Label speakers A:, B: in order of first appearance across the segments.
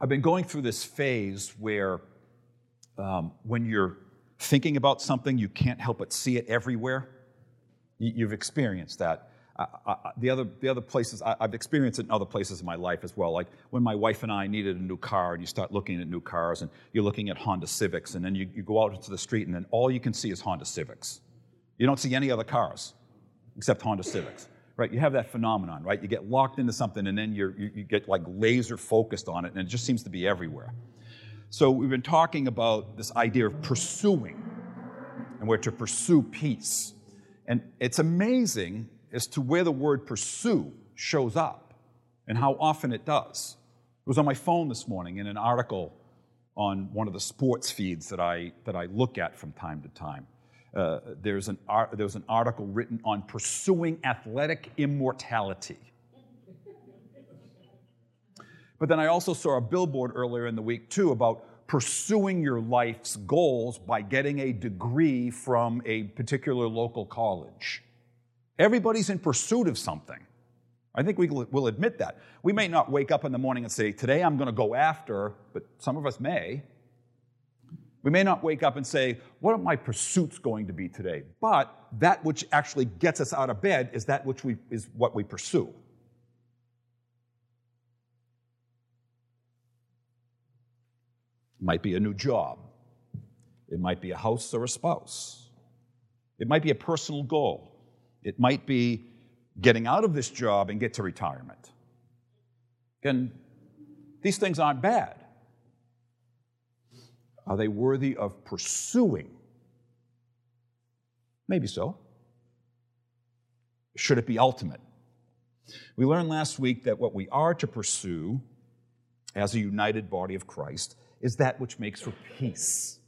A: I've been going through this phase where um, when you're thinking about something, you can't help but see it everywhere. You've experienced that. I, I, the, other, the other places, I, have experienced it in other places in my life as well. Like when my wife and I needed a new car, and you start looking at new cars, and you're looking at Honda Civics, and then you, you go out into the street, and then all you can see is Honda Civics. You don't see any other cars except Honda Civics right? You have that phenomenon, right? You get locked into something and then you you get like laser focused on it and it just seems to be everywhere. So we've been talking about this idea of pursuing and we're to pursue peace. And it's amazing as to where the word pursue shows up and how often it does. It was on my phone this morning in an article on one of the sports feeds that I, that I look at from time to time. Uh, there's, an, there was an article written on pursuing athletic immortality. But then I also saw a billboard earlier in the week, too, about pursuing your life's goals by getting a degree from a particular local college. Everybody's in pursuit of something. I think we will admit that. We may not wake up in the morning and say, Today I'm going to go after, but some of us may. We may not wake up and say, What are my pursuits going to be today? But that which actually gets us out of bed is that which we, is what we pursue. It might be a new job, it might be a house or a spouse, it might be a personal goal, it might be getting out of this job and get to retirement. And these things aren't bad. Are they worthy of pursuing? Maybe so. Should it be ultimate? We learned last week that what we are to pursue as a united body of Christ is that which makes for peace.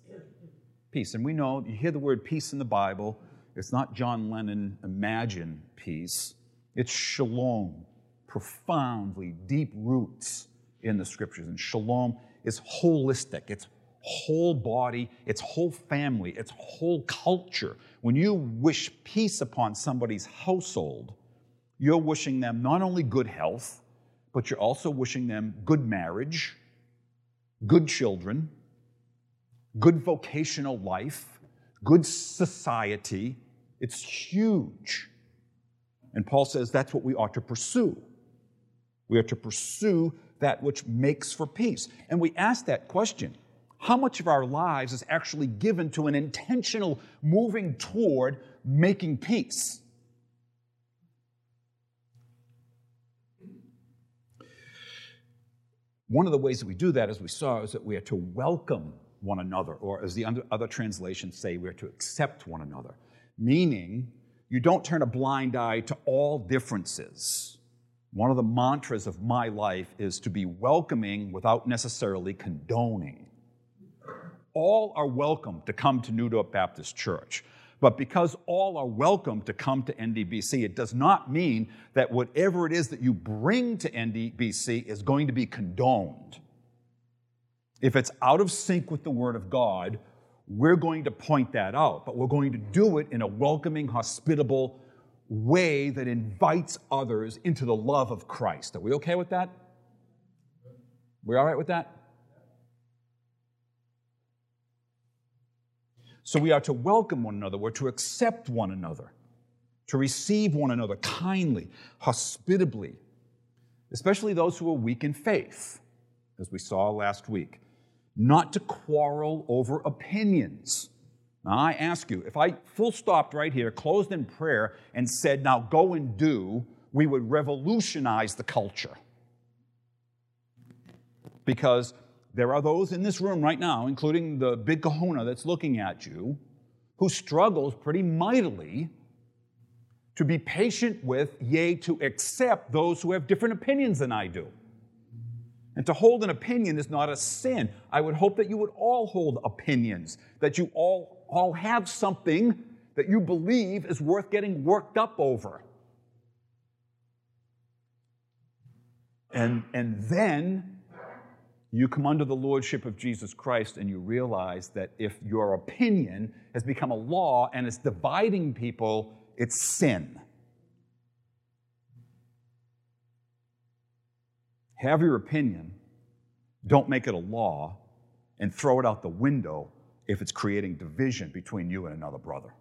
A: Peace. And we know, you hear the word peace in the Bible, it's not John Lennon imagine peace, it's shalom, profoundly deep roots in the scriptures. And shalom is holistic, it's whole body, its whole family, its whole culture. When you wish peace upon somebody's household, you're wishing them not only good health, but you're also wishing them good marriage, good children, good vocational life, good society. It's huge. And Paul says that's what we ought to pursue. We are to pursue that which makes for peace. And we ask that question how much of our lives is actually given to an intentional moving toward making peace? One of the ways that we do that, as we saw, is that we are to welcome one another, or as the other translations say, we are to accept one another. Meaning, you don't turn a blind eye to all differences. One of the mantras of my life is to be welcoming without necessarily condoning all are welcome to come to New Dorp Baptist Church. But because all are welcome to come to NDBC, it does not mean that whatever it is that you bring to NDBC is going to be condoned. If it's out of sync with the Word of God, we're going to point that out, but we're going to do it in a welcoming, hospitable way that invites others into the love of Christ. Are we okay with that? We all right with that? So we are to welcome one another, we're to accept one another, to receive one another kindly, hospitably, especially those who are weak in faith, as we saw last week. Not to quarrel over opinions. Now, I ask you, if I full stopped right here, closed in prayer, and said, now go and do, we would revolutionize the culture. Because there are those in this room right now, including the big kahuna that's looking at you, who struggles pretty mightily to be patient with, yea, to accept those who have different opinions than I do. And to hold an opinion is not a sin. I would hope that you would all hold opinions, that you all, all have something that you believe is worth getting worked up over. And, and then you come under the lordship of Jesus Christ and you realize that if your opinion has become a law and it's dividing people, it's sin. Have your opinion, Don't make it a law and throw it out the window if it's creating division between you and another brother.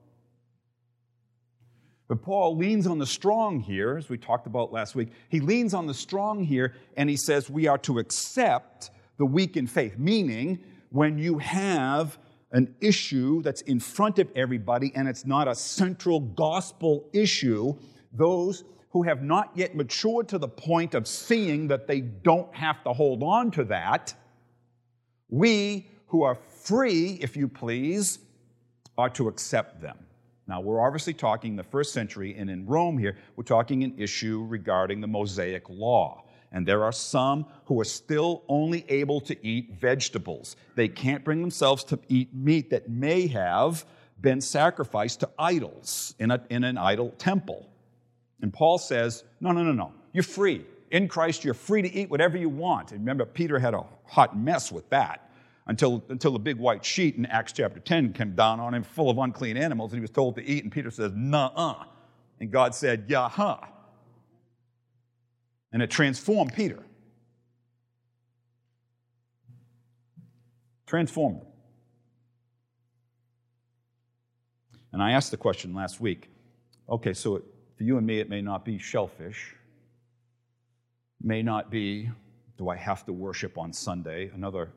A: But Paul leans on the strong here, as we talked about last week. He leans on the strong here and he says we are to accept the weak in faith, meaning when you have an issue that's in front of everybody and it's not a central gospel issue, those who have not yet matured to the point of seeing that they don't have to hold on to that, we who are free, if you please, are to accept them. Now, we're obviously talking the first century, and in Rome here, we're talking an issue regarding the Mosaic law. And there are some who are still only able to eat vegetables. They can't bring themselves to eat meat that may have been sacrificed to idols in, a, in an idol temple. And Paul says, no, no, no, no. You're free. In Christ, you're free to eat whatever you want. And remember, Peter had a hot mess with that until, until the big white sheet in Acts chapter 10 came down on him full of unclean animals and he was told to eat. And Peter says, Nuh uh. And God said, Yah. And it transformed Peter. Transformed him. And I asked the question last week okay, so it, for you and me, it may not be shellfish, may not be, do I have to worship on Sunday? Another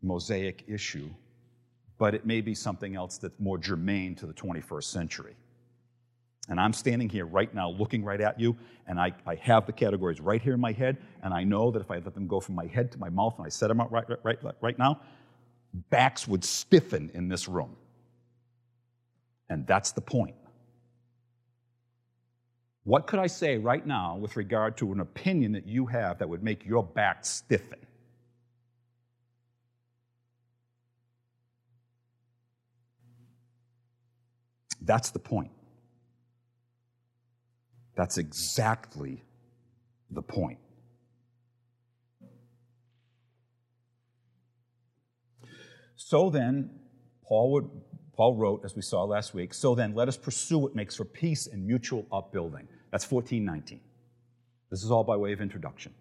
A: Mosaic issue, but it may be something else that's more germane to the 21st century. And I'm standing here right now looking right at you, and I, I have the categories right here in my head, and I know that if I let them go from my head to my mouth and I set them out right, right, right, right now, backs would stiffen in this room. And that's the point. What could I say right now with regard to an opinion that you have that would make your back stiffen? That's the point. That's exactly the point. So then, Paul, would, Paul wrote, as we saw last week, so then let us pursue what makes for peace and mutual upbuilding. That's 1419. This is all by way of introduction.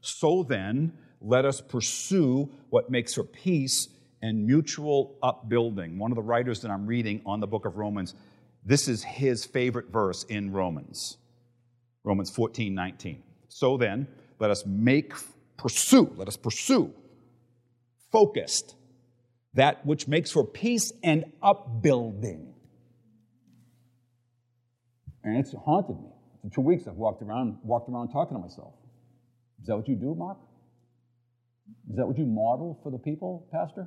A: So then, let us pursue what makes for peace and mutual upbuilding. One of the writers that I'm reading on the book of Romans this is his favorite verse in Romans. Romans 14, 19. So then, let us make, pursue, let us pursue, focused, that which makes for peace and upbuilding. And it's haunted me. For two weeks I've walked around, walked around talking to myself. Is that what you do, Mark? Is that what you model for the people, Pastor?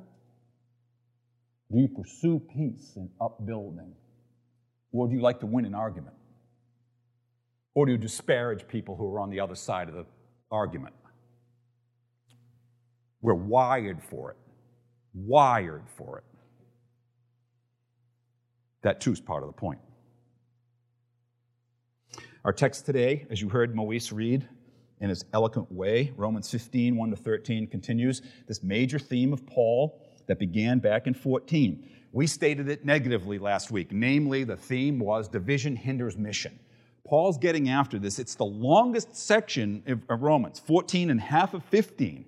A: Do you pursue peace and upbuilding? Or do you like to win an argument? Or you disparage people who are on the other side of the argument? We're wired for it. Wired for it. That too is part of the point. Our text today, as you heard Moise read in his eloquent way, Romans 15, 1 to 13, continues this major theme of Paul that began back in 14. We stated it negatively last week. Namely, the theme was division hinders mission. Paul's getting after this. It's the longest section of Romans, 14 and half of 15.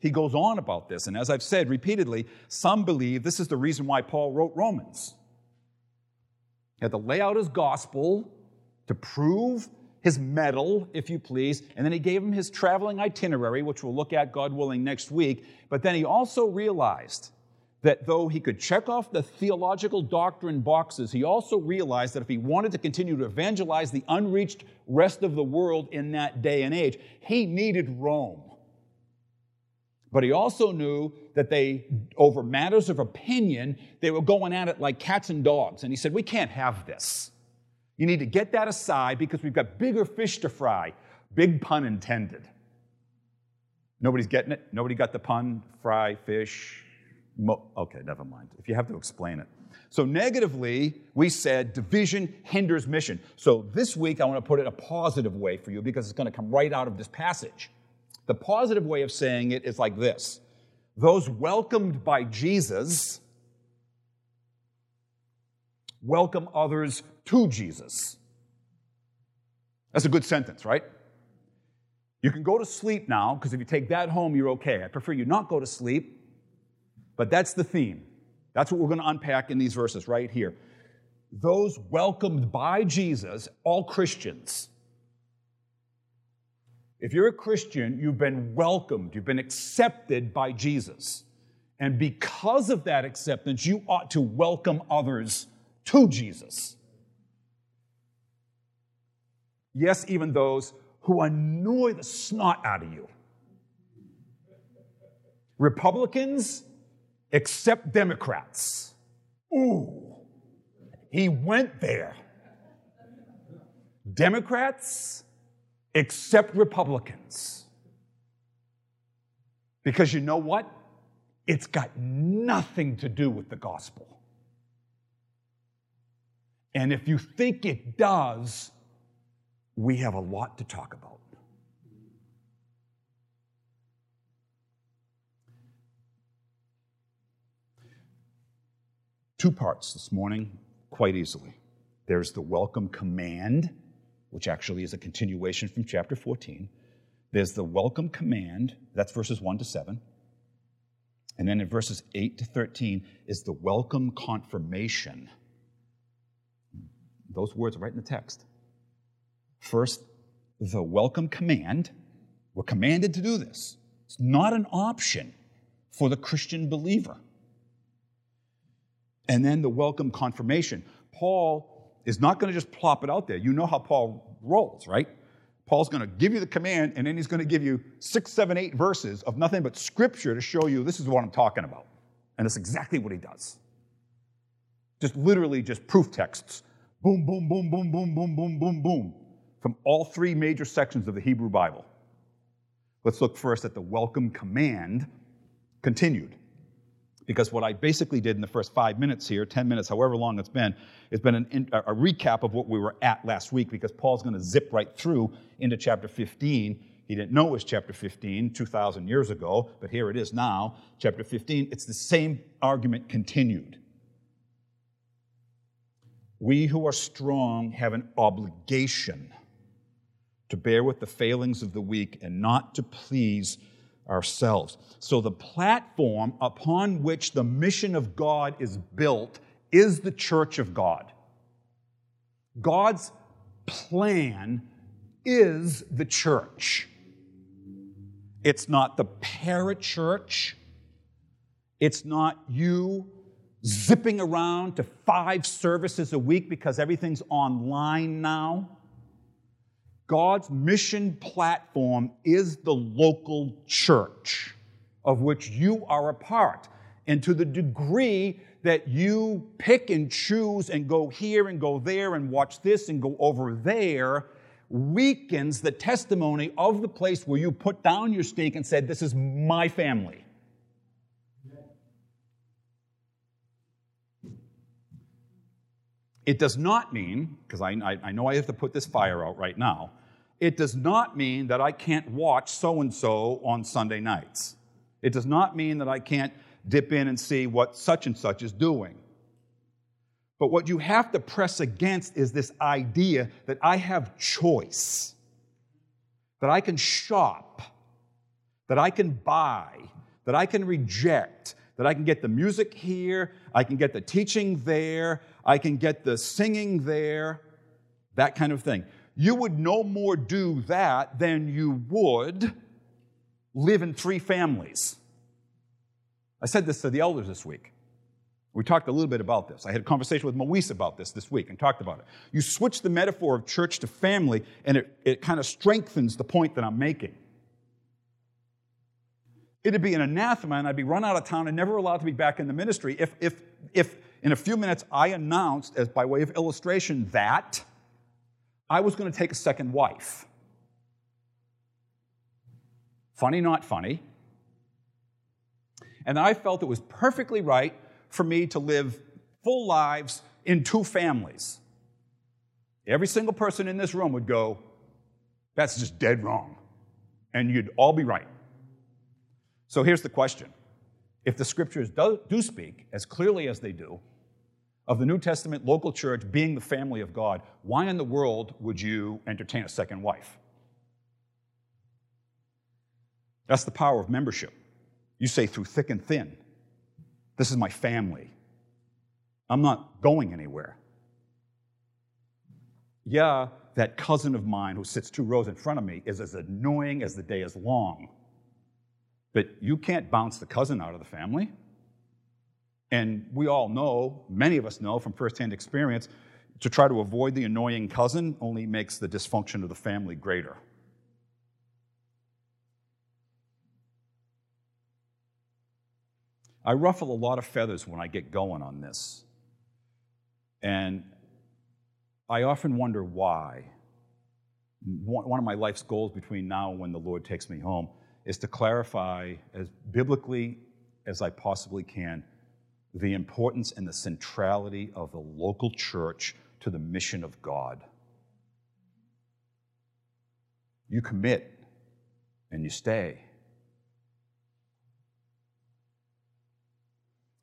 A: He goes on about this. And as I've said repeatedly, some believe this is the reason why Paul wrote Romans. He had to lay out his gospel to prove his mettle, if you please, and then he gave him his traveling itinerary, which we'll look at, God willing, next week. But then he also realized that though he could check off the theological doctrine boxes, he also realized that if he wanted to continue to evangelize the unreached rest of the world in that day and age, he needed Rome. But he also knew that they, over matters of opinion, they were going at it like cats and dogs. And he said, We can't have this. You need to get that aside because we've got bigger fish to fry. Big pun intended. Nobody's getting it? Nobody got the pun? Fry fish, Mo- okay, never mind. If you have to explain it. So, negatively, we said division hinders mission. So, this week I want to put it a positive way for you because it's going to come right out of this passage. The positive way of saying it is like this Those welcomed by Jesus welcome others to Jesus. That's a good sentence, right? You can go to sleep now, because if you take that home, you're okay. I prefer you not go to sleep, but that's the theme. That's what we're going to unpack in these verses right here. Those welcomed by Jesus, all Christians. If you're a Christian, you've been welcomed, you've been accepted by Jesus. And because of that acceptance, you ought to welcome others to Jesus. Yes, even those who annoy the snot out of you. Republicans accept Democrats. Ooh, he went there. Democrats except Republicans. Because you know what? It's got nothing to do with the gospel. And if you think it does, we have a lot to talk about. Two parts this morning, quite easily. There's the welcome command, which actually is a continuation from chapter 14. There's the welcome command, that's verses 1 to 7. And then in verses 8 to 13 is the welcome confirmation. Those words are right in the text. First, the welcome command. We're commanded to do this. It's not an option for the Christian believer. And then the welcome confirmation. Paul is not going to just plop it out there. You know how Paul rolls, right? Paul's going to give you the command, and then he's going to give you six, seven, eight verses of nothing but scripture to show you this is what I'm talking about. And that's exactly what he does. Just literally just proof texts. Boom, boom, boom, boom, boom, boom, boom, boom, boom from all three major sections of the Hebrew Bible. Let's look first at the welcome command continued. Because what I basically did in the first five minutes here, 10 minutes, however long it's been, it's been an, a recap of what we were at last week because Paul's going to zip right through into chapter 15. He didn't know it was chapter 15 2,000 years ago, but here it is now. Chapter 15, it's the same argument continued. We who are strong have an obligation to bear with the failings of the weak and not to please ourselves. So, the platform upon which the mission of God is built is the church of God. God's plan is the church. It's not the parachurch. It's not you zipping around to five services a week because everything's online now. God's mission platform is the local church of which you are a part. And to the degree that you pick and choose and go here and go there and watch this and go over there, weakens the testimony of the place where you put down your stake and said, This is my family. It does not mean, because I, I, know I have to put this fire out right now, it does not mean that I can't watch so and so on Sunday nights. It does not mean that I can't dip in and see what such and such is doing. But what you have to press against is this idea that I have choice, that I can shop, that I can buy, that I can reject, that I can get the music here, I can get the teaching there, I can get the singing there, that kind of thing. You would no more do that than you would live in three families. I said this to the elders this week. We talked a little bit about this. I had a conversation with Moise about this this week and talked about it. You switch the metaphor of church to family, and it, it kind of strengthens the point that I'm making. It'd be an anathema, and I'd be run out of town and never allowed to be back in the ministry if, if, if in a few minutes, I announced, as by way of illustration, that I was going to take a second wife. Funny, not funny. And I felt it was perfectly right for me to live full lives in two families. Every single person in this room would go, That's just dead wrong. And you'd all be right. So here's the question if the scriptures do, do speak as clearly as they do of the New Testament local church being the family of God, why in the world would you entertain a second wife? That's the power of membership. You say through thick and thin, this is my family. I'm not going anywhere. Yeah, that cousin of mine who sits two rows in front of me is as annoying as the day is long. But you can't bounce the cousin out of the family. And we all know, many of us know from firsthand experience, to try to avoid the annoying cousin only makes the dysfunction of the family greater. I ruffle a lot of feathers when I get going on this. And I often wonder why. One of my life's goals between now and when the Lord takes me home is to clarify as biblically as I possibly can the importance and the centrality of the local church to the mission of God. You commit and you stay.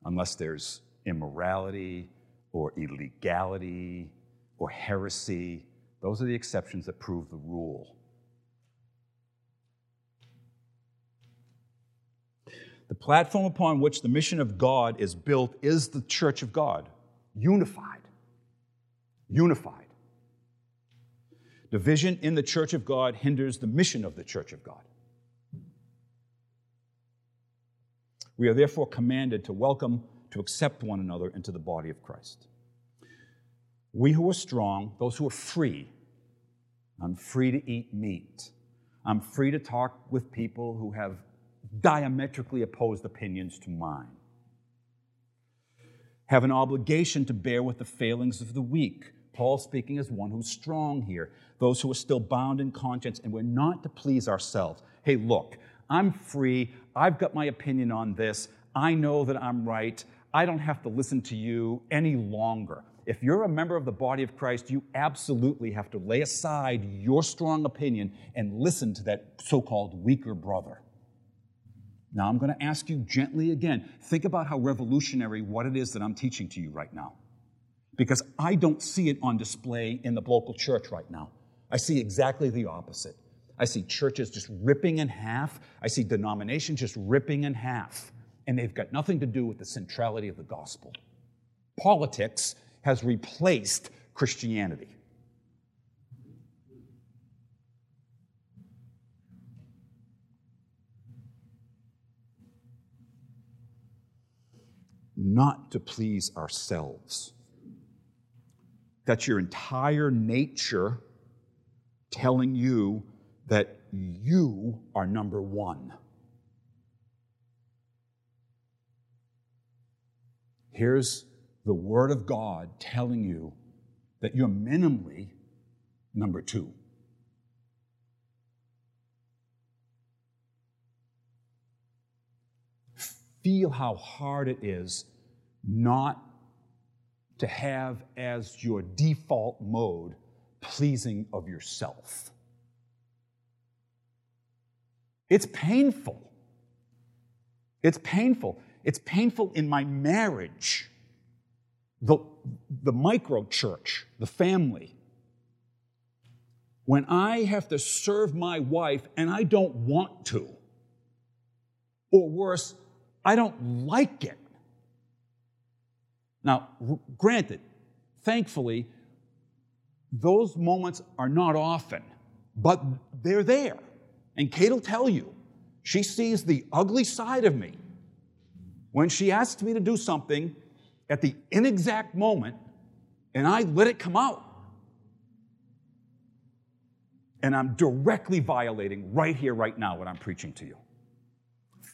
A: Unless there's immorality or illegality or heresy, those are the exceptions that prove the rule. The platform upon which the mission of God is built is the church of God, unified. Unified. Division in the church of God hinders the mission of the church of God. We are therefore commanded to welcome, to accept one another into the body of Christ. We who are strong, those who are free, I'm free to eat meat. I'm free to talk with people who have diametrically opposed opinions to mine. Have an obligation to bear with the failings of the weak. Paul speaking as one who's strong here, those who are still bound in conscience, and we're not to please ourselves. Hey, look, I'm free. I've got my opinion on this. I know that I'm right. I don't have to listen to you any longer. If you're a member of the body of Christ, you absolutely have to lay aside your strong opinion and listen to that so called weaker brother. Now, I'm going to ask you gently again think about how revolutionary what it is that I'm teaching to you right now. Because I don't see it on display in the local church right now. I see exactly the opposite. I see churches just ripping in half. I see denominations just ripping in half. And they've got nothing to do with the centrality of the gospel. Politics has replaced Christianity. Not to please ourselves. That's your entire nature telling you that you are number one. Here's the Word of God telling you that you're minimally number two. Feel how hard it is not to have as your default mode pleasing of yourself. It's painful. It's painful. It's painful in my marriage, the, the micro church, the family. When I have to serve my wife and I don't want to, or worse, I don't like it. Now, granted, thankfully, those moments are not often, but they're there. And Kate will tell you, she sees the ugly side of me when she asks me to do something at the inexact moment and I let it come out. And I'm directly violating right here, right now, what I'm preaching to you.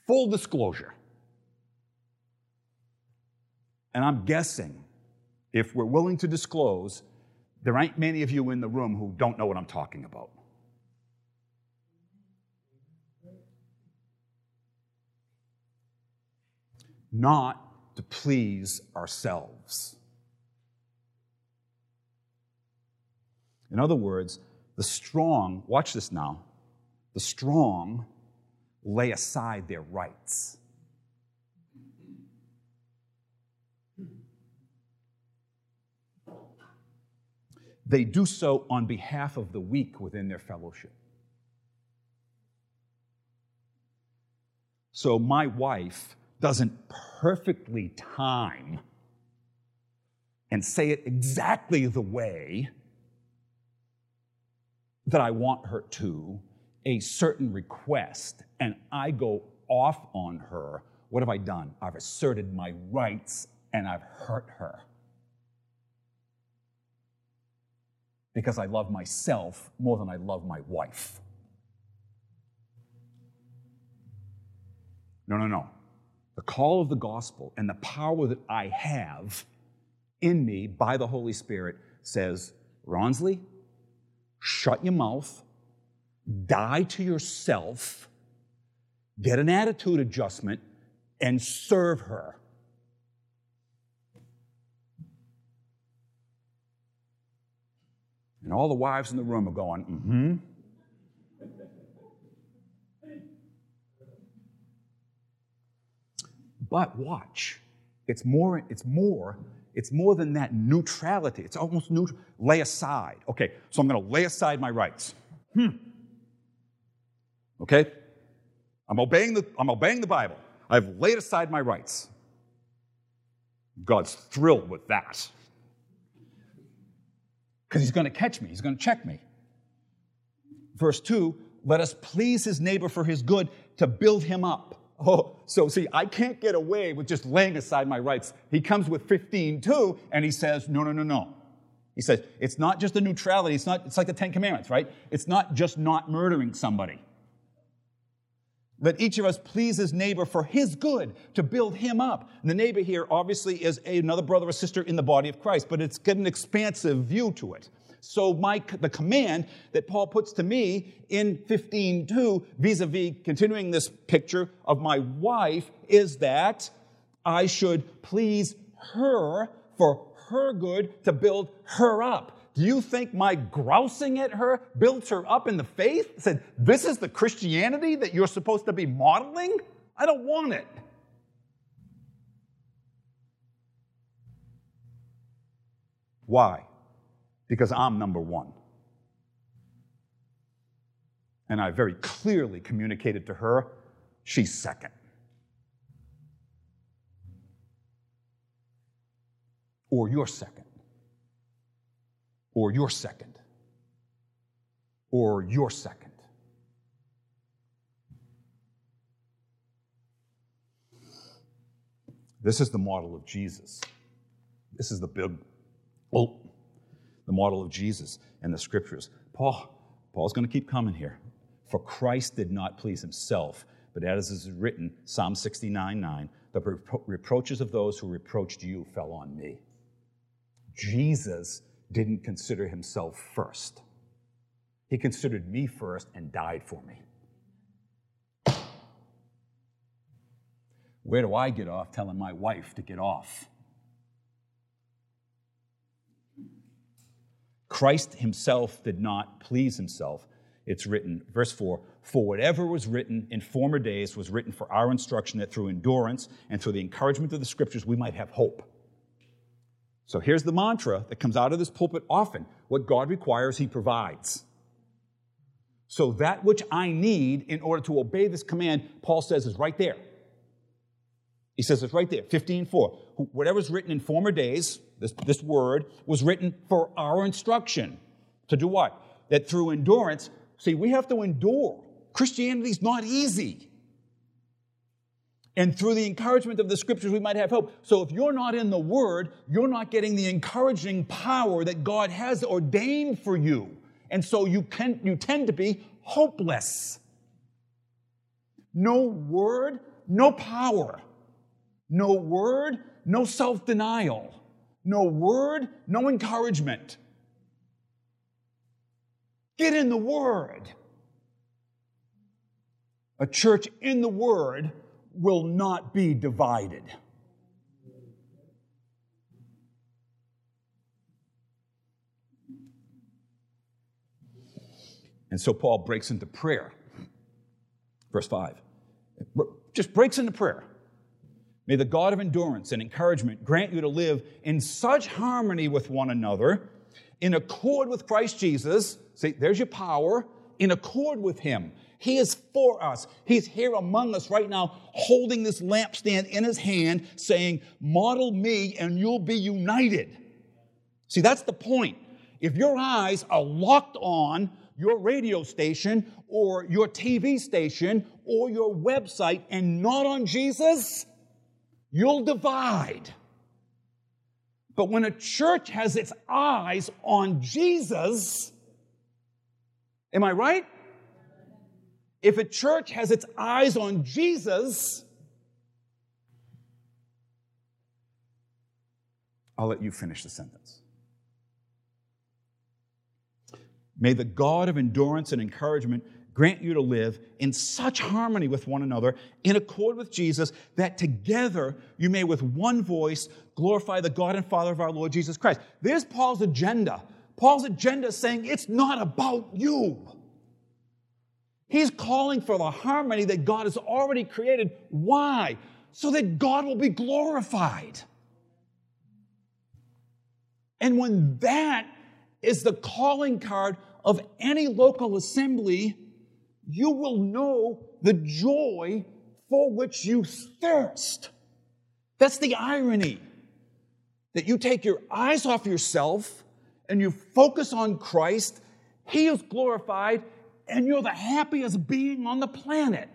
A: Full disclosure. And I'm guessing, if we're willing to disclose, there ain't many of you in the room who don't know what I'm talking about. not to please ourselves. In other words, the strong, watch this now, the strong lay aside their rights. They do so on behalf of the weak within their fellowship. So my wife doesn't perfectly time and say it exactly the way that I want her to, a certain request, and I go off on her, what have I done? I've asserted my rights and I've hurt her. Because I love myself more than I love my wife. No, no, no. The call of the gospel and the power that I have in me by the Holy Spirit says, Ronsley, shut your mouth, die to yourself, get an attitude adjustment, and serve her. And all the wives in the room are going, mm hmm. But watch, it's more, it's more, it's more than that neutrality. It's almost neutral. Lay aside. Okay, so I'm going to lay aside my rights. Hmm. Okay? I'm obeying the, I'm obeying the Bible. I've laid aside my rights. God's thrilled with that. Because he's going to catch me, he's going to check me. Verse 2 let us please his neighbor for his good to build him up. Oh, so see, I can't get away with just laying aside my rights. He comes with 15 too, and he says, no, no, no, no. He says, it's not just a neutrality, it's not, it's like the Ten Commandments, right? It's not just not murdering somebody. Let each of us please his neighbor for his good, to build him up. And the neighbor here obviously is another brother or sister in the body of Christ, but it's got an expansive view to it. So my, the command that Paul puts to me in 15.2 vis-a-vis continuing this picture of my wife is that I should please her for her good to build her up. Do you think my grousing at her builds her up in the faith? Said, this is the Christianity that you're supposed to be modeling? I don't want it. Why? because I'm number one. And I very clearly communicated to her she's second. Or you're second. Or you're second. Or you're second. This is the model of Jesus. This is the big, well, the model of Jesus and the scriptures. Paul, Paul's going to keep coming here. For Christ did not please himself, but as is written, Psalm 69 9, the repro- reproaches of those who reproached you fell on me. Jesus didn't consider himself first. He considered me first and died for me. Where do I get off telling my wife to get off? Christ himself did not please himself. It's written, verse 4 For whatever was written in former days was written for our instruction, that through endurance and through the encouragement of the scriptures we might have hope. So here's the mantra that comes out of this pulpit often what God requires, he provides. So that which I need in order to obey this command, Paul says, is right there. He says it's right there, 15.4. Whatever's written in former days, this, this word, was written for our instruction. To do what? That through endurance, see, we have to endure. Christianity's not easy. And through the encouragement of the scriptures, we might have hope. So if you're not in the word, you're not getting the encouraging power that God has ordained for you. And so you, can, you tend to be hopeless. No word, no power. No word, no self denial. No word, no encouragement. Get in the Word. A church in the Word will not be divided. And so Paul breaks into prayer. Verse 5. Just breaks into prayer. May the God of endurance and encouragement grant you to live in such harmony with one another, in accord with Christ Jesus. See, there's your power, in accord with Him, He is for us. He's here among us right now, holding this lampstand in his hand, saying, Model me and you'll be united. See, that's the point. If your eyes are locked on your radio station or your TV station or your website and not on Jesus, you'll divide. But when a church has its eyes on Jesus, am I right? If a church has its eyes on Jesus, I'll let you finish the sentence. May the God of endurance and encouragement grant you to live in such harmony with one another, in accord with Jesus, that together you may with one voice glorify the God and Father of our Lord Jesus Christ. There's Paul's agenda. Paul's agenda is saying it's not about you. He's calling for the harmony that God has already created. Why? So that God will be glorified. And when that is the calling card of any local assembly, you will know the joy for which you thirst. That's the irony. That you take your eyes off yourself and you focus on Christ, He is glorified, and you're the happiest being on the planet.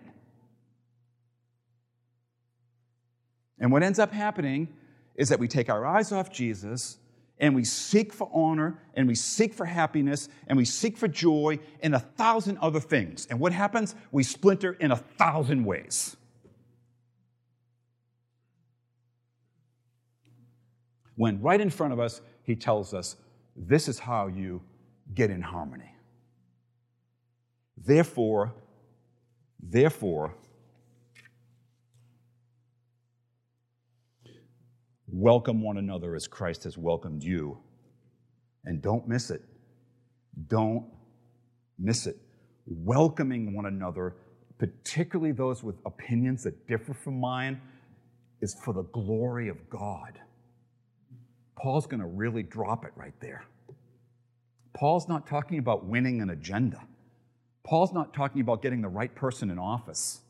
A: And what ends up happening is that we take our eyes off Jesus and we seek for honor and we seek for happiness and we seek for joy and a thousand other things. And what happens? We splinter in a thousand ways. When right in front of us, he tells us, this is how you get in harmony. Therefore, therefore, Welcome one another as Christ has welcomed you. And don't miss it. Don't miss it. Welcoming one another, particularly those with opinions that differ from mine, is for the glory of God. Paul's going to really drop it right there. Paul's not talking about winning an agenda. Paul's not talking about getting the right person in office.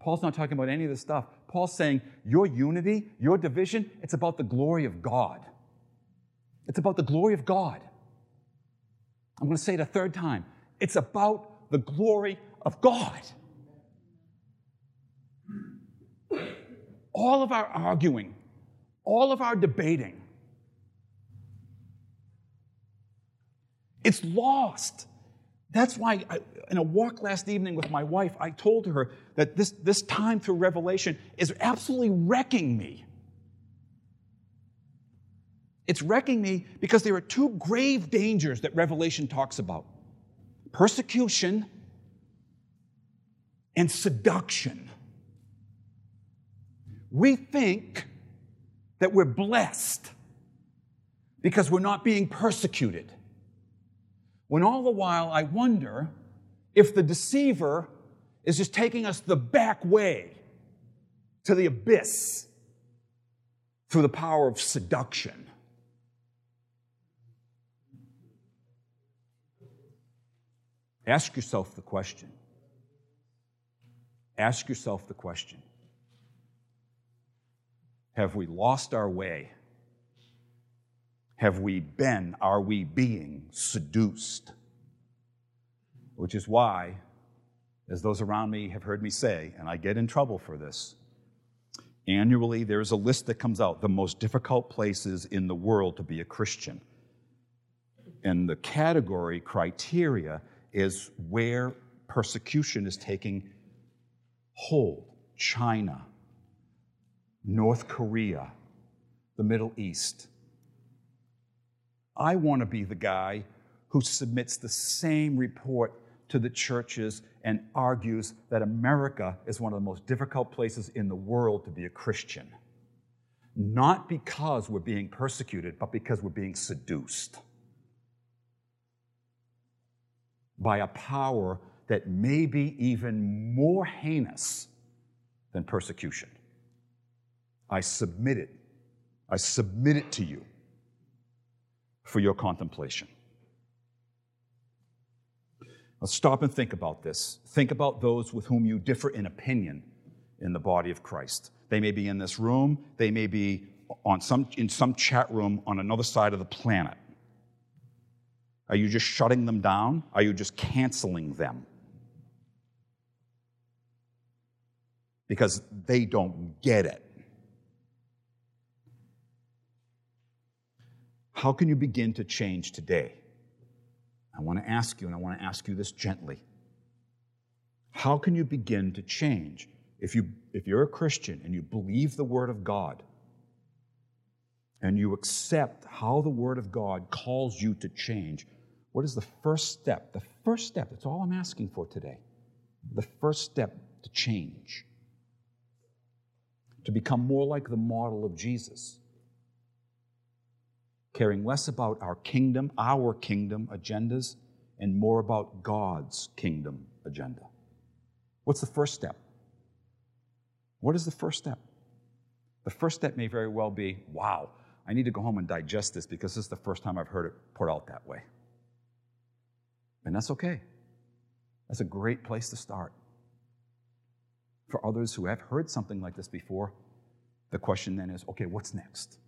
A: Paul's not talking about any of this stuff. Paul's saying your unity, your division, it's about the glory of God. It's about the glory of God. I'm going to say it a third time. It's about the glory of God. All of our arguing, all of our debating, it's lost that's why, I, in a walk last evening with my wife, I told her that this, this time through Revelation is absolutely wrecking me. It's wrecking me because there are two grave dangers that Revelation talks about persecution and seduction. We think that we're blessed because we're not being persecuted. When all the while I wonder if the deceiver is just taking us the back way to the abyss through the power of seduction. Ask yourself the question. Ask yourself the question Have we lost our way? Have we been, are we being seduced? Which is why, as those around me have heard me say, and I get in trouble for this, annually there's a list that comes out the most difficult places in the world to be a Christian. And the category criteria is where persecution is taking hold China, North Korea, the Middle East. I want to be the guy who submits the same report to the churches and argues that America is one of the most difficult places in the world to be a Christian. Not because we're being persecuted, but because we're being seduced by a power that may be even more heinous than persecution. I submit it. I submit it to you for your contemplation. Let's stop and think about this. Think about those with whom you differ in opinion in the body of Christ. They may be in this room, they may be on some, in some chat room on another side of the planet. Are you just shutting them down? Are you just canceling them? Because they don't get it. How can you begin to change today? I want to ask you, and I want to ask you this gently. How can you begin to change if, you, if you're a Christian and you believe the Word of God and you accept how the Word of God calls you to change? What is the first step? The first step, that's all I'm asking for today. The first step to change, to become more like the model of Jesus caring less about our kingdom, our kingdom agendas, and more about God's kingdom agenda. What's the first step? What is the first step? The first step may very well be wow, I need to go home and digest this because this is the first time I've heard it put out that way. And that's okay. That's a great place to start. For others who have heard something like this before, the question then is okay, what's next?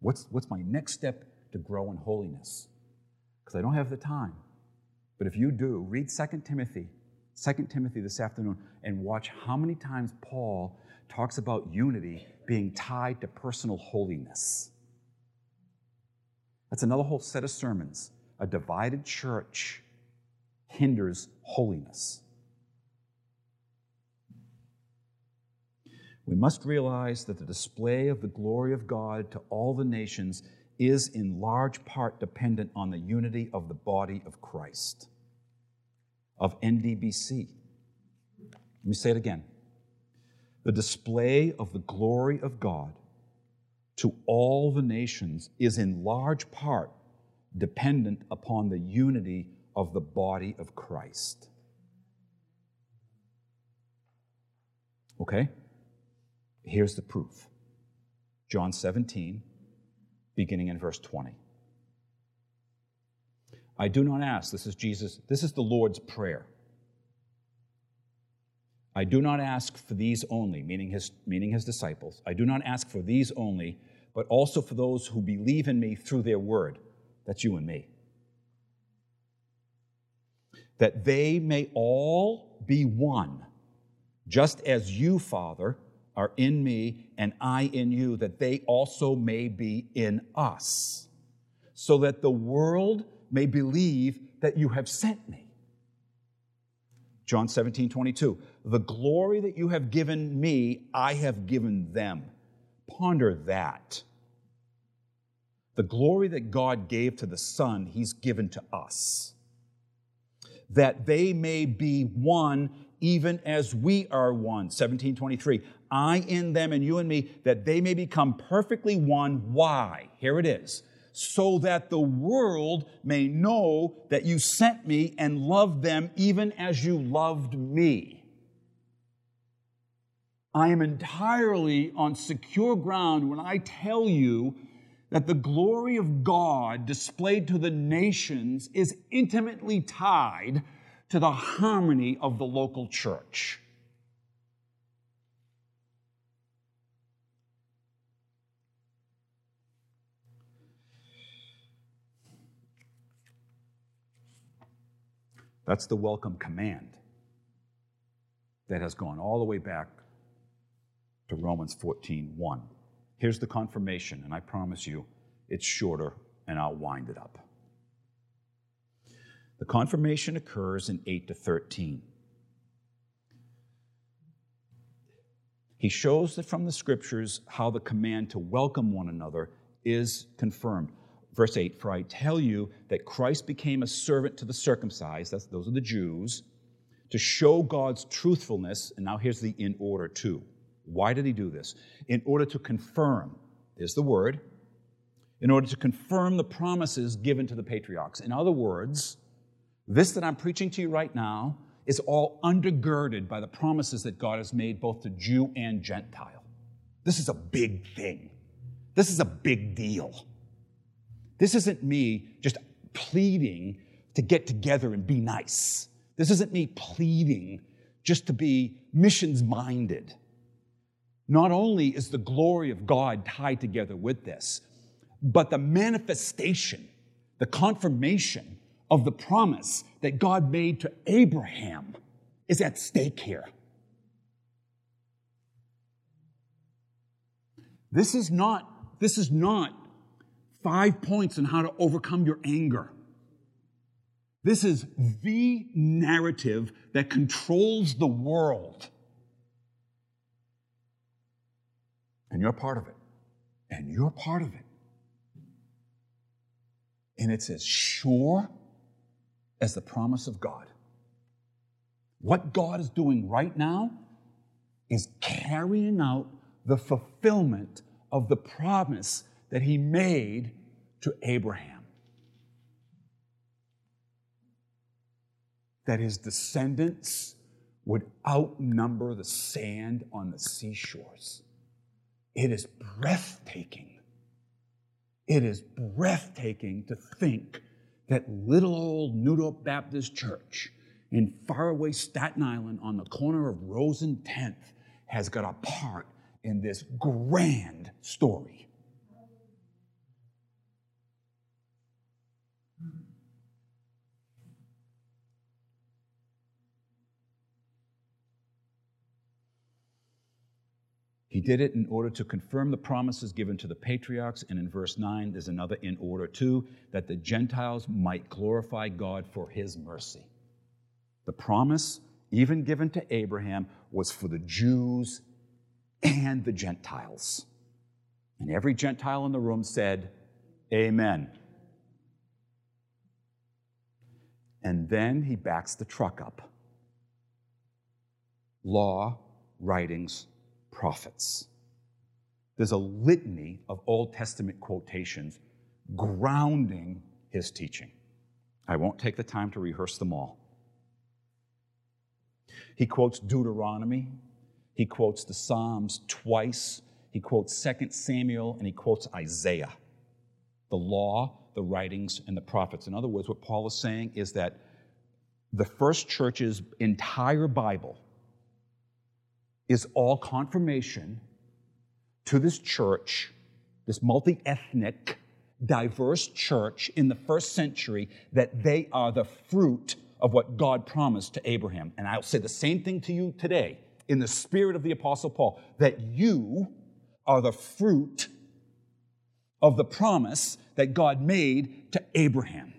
A: What's, what's my next step to grow in holiness? Because I don't have the time. But if you do, read 2 Timothy, 2 Timothy this afternoon, and watch how many times Paul talks about unity being tied to personal holiness. That's another whole set of sermons. A divided church hinders holiness. We must realize that the display of the glory of God to all the nations is in large part dependent on the unity of the body of Christ, of NDBC. Let me say it again. The display of the glory of God to all the nations is in large part dependent upon the unity of the body of Christ. Okay? Here's the proof John 17, beginning in verse 20. I do not ask, this is Jesus, this is the Lord's prayer. I do not ask for these only, meaning his, meaning his disciples. I do not ask for these only, but also for those who believe in me through their word. That's you and me. That they may all be one, just as you, Father, are in me and I in you, that they also may be in us, so that the world may believe that you have sent me. John 17, 22. The glory that you have given me, I have given them. Ponder that. The glory that God gave to the Son, He's given to us. That they may be one even as we are one. 1723. I in them and you in me, that they may become perfectly one. Why? Here it is. So that the world may know that you sent me and loved them even as you loved me. I am entirely on secure ground when I tell you that the glory of God displayed to the nations is intimately tied to the harmony of the local church. That's the welcome command that has gone all the way back to Romans 14 1. Here's the confirmation, and I promise you it's shorter and I'll wind it up. The confirmation occurs in 8 to 13. He shows that from the scriptures how the command to welcome one another is confirmed. Verse 8 For I tell you that Christ became a servant to the circumcised, that's, those are the Jews, to show God's truthfulness. And now here's the in order too. Why did he do this? In order to confirm, is the word, in order to confirm the promises given to the patriarchs. In other words, this that I'm preaching to you right now is all undergirded by the promises that God has made both to Jew and Gentile. This is a big thing. This is a big deal. This isn't me just pleading to get together and be nice. This isn't me pleading just to be missions minded. Not only is the glory of God tied together with this, but the manifestation, the confirmation of the promise that God made to Abraham is at stake here. This is not, this is not five points on how to overcome your anger. This is the narrative that controls the world. And you're part of it. And you're part of it. And it's as sure as the promise of God. What God is doing right now is carrying out the fulfillment of the promise that He made to Abraham. That his descendants would outnumber the sand on the seashores. It is breathtaking. It is breathtaking to think that little old New Baptist Church in faraway Staten Island on the corner of Rose and 10th has got a part in this grand story. He did it in order to confirm the promises given to the patriarchs. And in verse 9, there's another in order too, that the Gentiles might glorify God for his mercy. The promise, even given to Abraham, was for the Jews and the Gentiles. And every Gentile in the room said, Amen. And then he backs the truck up. Law, writings, prophets. There's a litany of Old Testament quotations grounding his teaching. I won't take the time to rehearse them all. He quotes Deuteronomy, he quotes the Psalms twice, he quotes 2 Samuel, and he quotes Isaiah. The law, the writings, and the prophets. In other words, what Paul is saying is that the first church's entire Bible is all confirmation to this church, this multi ethnic, diverse church in the first century, that they are the fruit of what God promised to Abraham. And I'll say the same thing to you today in the spirit of the Apostle Paul that you are the fruit of the promise that God made to Abraham.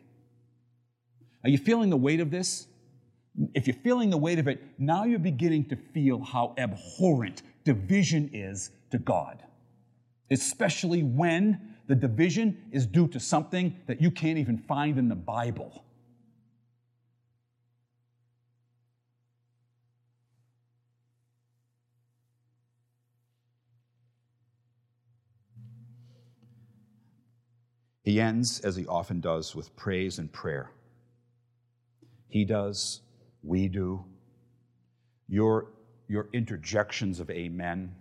A: Are you feeling the weight of this? If you're feeling the weight of it, now you're beginning to feel how abhorrent division is to God. Especially when the division is due to something that you can't even find in the Bible. He ends, as he often does, with praise and prayer. He does we do, your, your interjections of amen,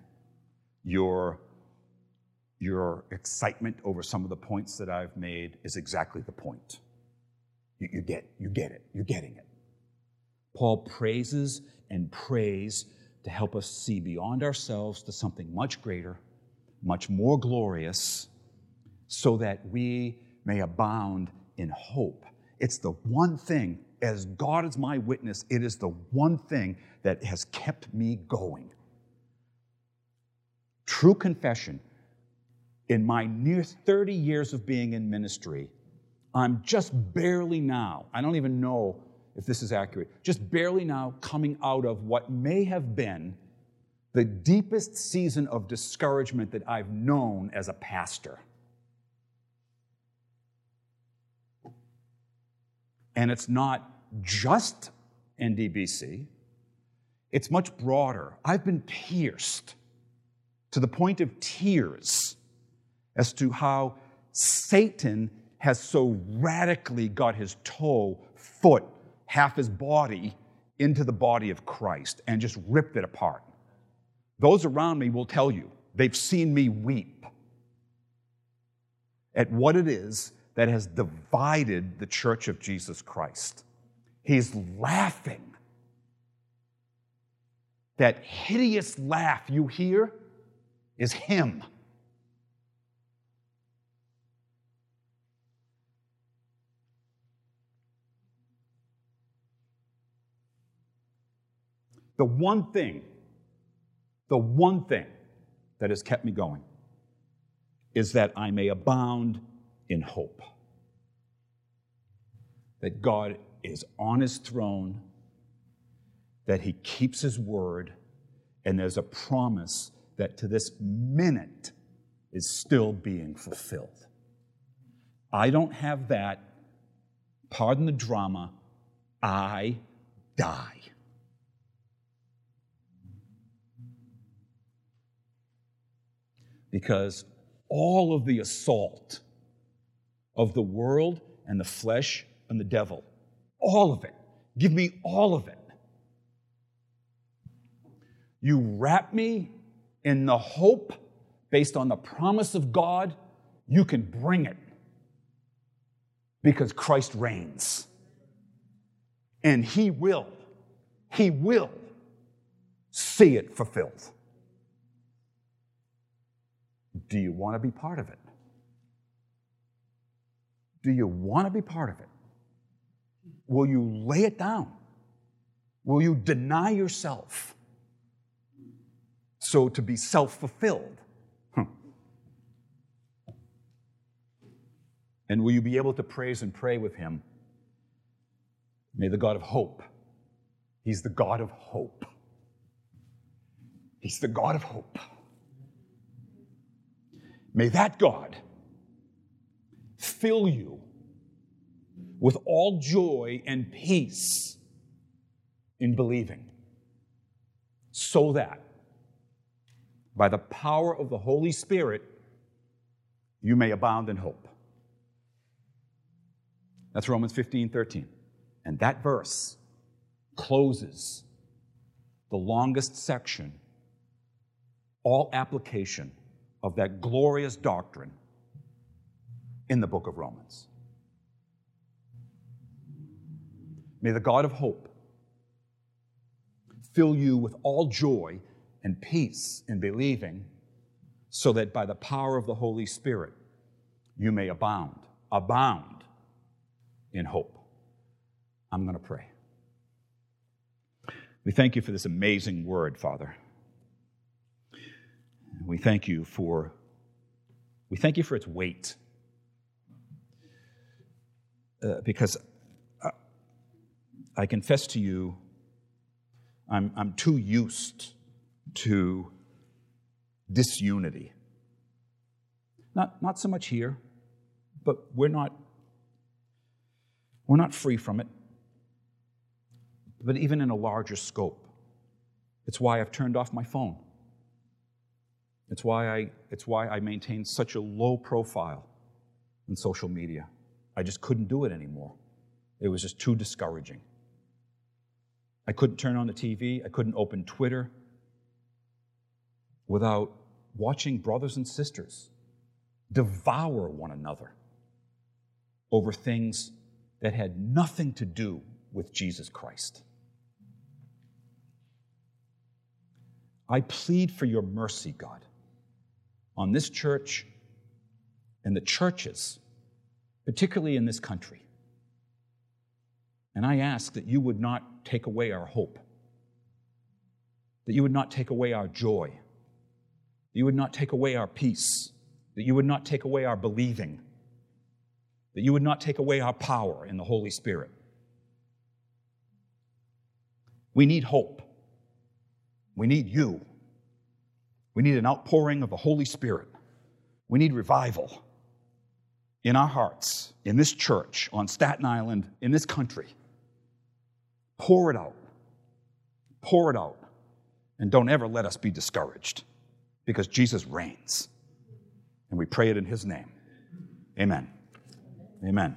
A: your, your excitement over some of the points that I've made is exactly the point. You, you get, you get it, you're getting it. Paul praises and prays to help us see beyond ourselves to something much greater, much more glorious, so that we may abound in hope. It's the one thing as God is my witness, it is the one thing that has kept me going. True confession, in my near 30 years of being in ministry, I'm just barely now, I don't even know if this is accurate, just barely now coming out of what may have been the deepest season of discouragement that I've known as a pastor. And it's not just NDBC, it's much broader. I've been pierced to the point of tears as to how Satan has so radically got his toe, foot, half his body into the body of Christ and just ripped it apart. Those around me will tell you, they've seen me weep at what it is that has divided the church of Jesus Christ. He's laughing. That hideous laugh you hear is Him. The one thing, the one thing that has kept me going is that I may abound in hope. That God is on his throne, that he keeps his word, and there's a promise that to this minute is still being fulfilled. I don't have that. Pardon the drama. I die. Because all of the assault of the world and the flesh and the devil, all of it, give me all of it. You wrap me in the hope based on the promise of God, you can bring it because Christ reigns. And He will, He will see it fulfilled. Do you want to be part of it? Do you want to be part of it? Will you lay it down? Will you deny yourself so to be self fulfilled? And will you be able to praise and pray with Him? May the God of hope, He's the God of hope. He's the God of hope. May that God fill you with all joy and peace in believing, so that by the power of the Holy Spirit, you may abound in hope. That's Romans 15 13. And that verse closes the longest section, all application of that glorious doctrine in the book of Romans. May the God of hope fill you with all joy and peace in believing, so that by the power of the Holy Spirit you may abound, abound in hope. I'm going to pray. We thank you for this amazing word, Father. We thank you for we thank you for its weight. Uh, because I, confess to you, I'm, I'm too used to disunity. Not, not so much here, but we're not, we're not free from it. But even in a larger scope, it's why I've turned off my phone. It's why I, it's why I maintain such a low profile in social media. I just couldn't do it anymore. It was just too discouraging. I couldn't turn on the TV, I couldn't open Twitter without watching brothers and sisters devour one another over things that had nothing to do with Jesus Christ. I plead for your mercy, God on this church and the churches, particularly in this country. And I ask that you would not take away our hope, that you would not take away our joy, that you would not take away our peace, that you would not take away our believing, that you would not take away our power in the Holy Spirit. We need hope. We need you. We need an outpouring of the Holy Spirit. We need revival in our hearts, in this church, on Staten Island, in this country. Pour it out. Pour it out. And don't ever let us be discouraged because Jesus reigns. And we pray it in his name. Amen. Amen.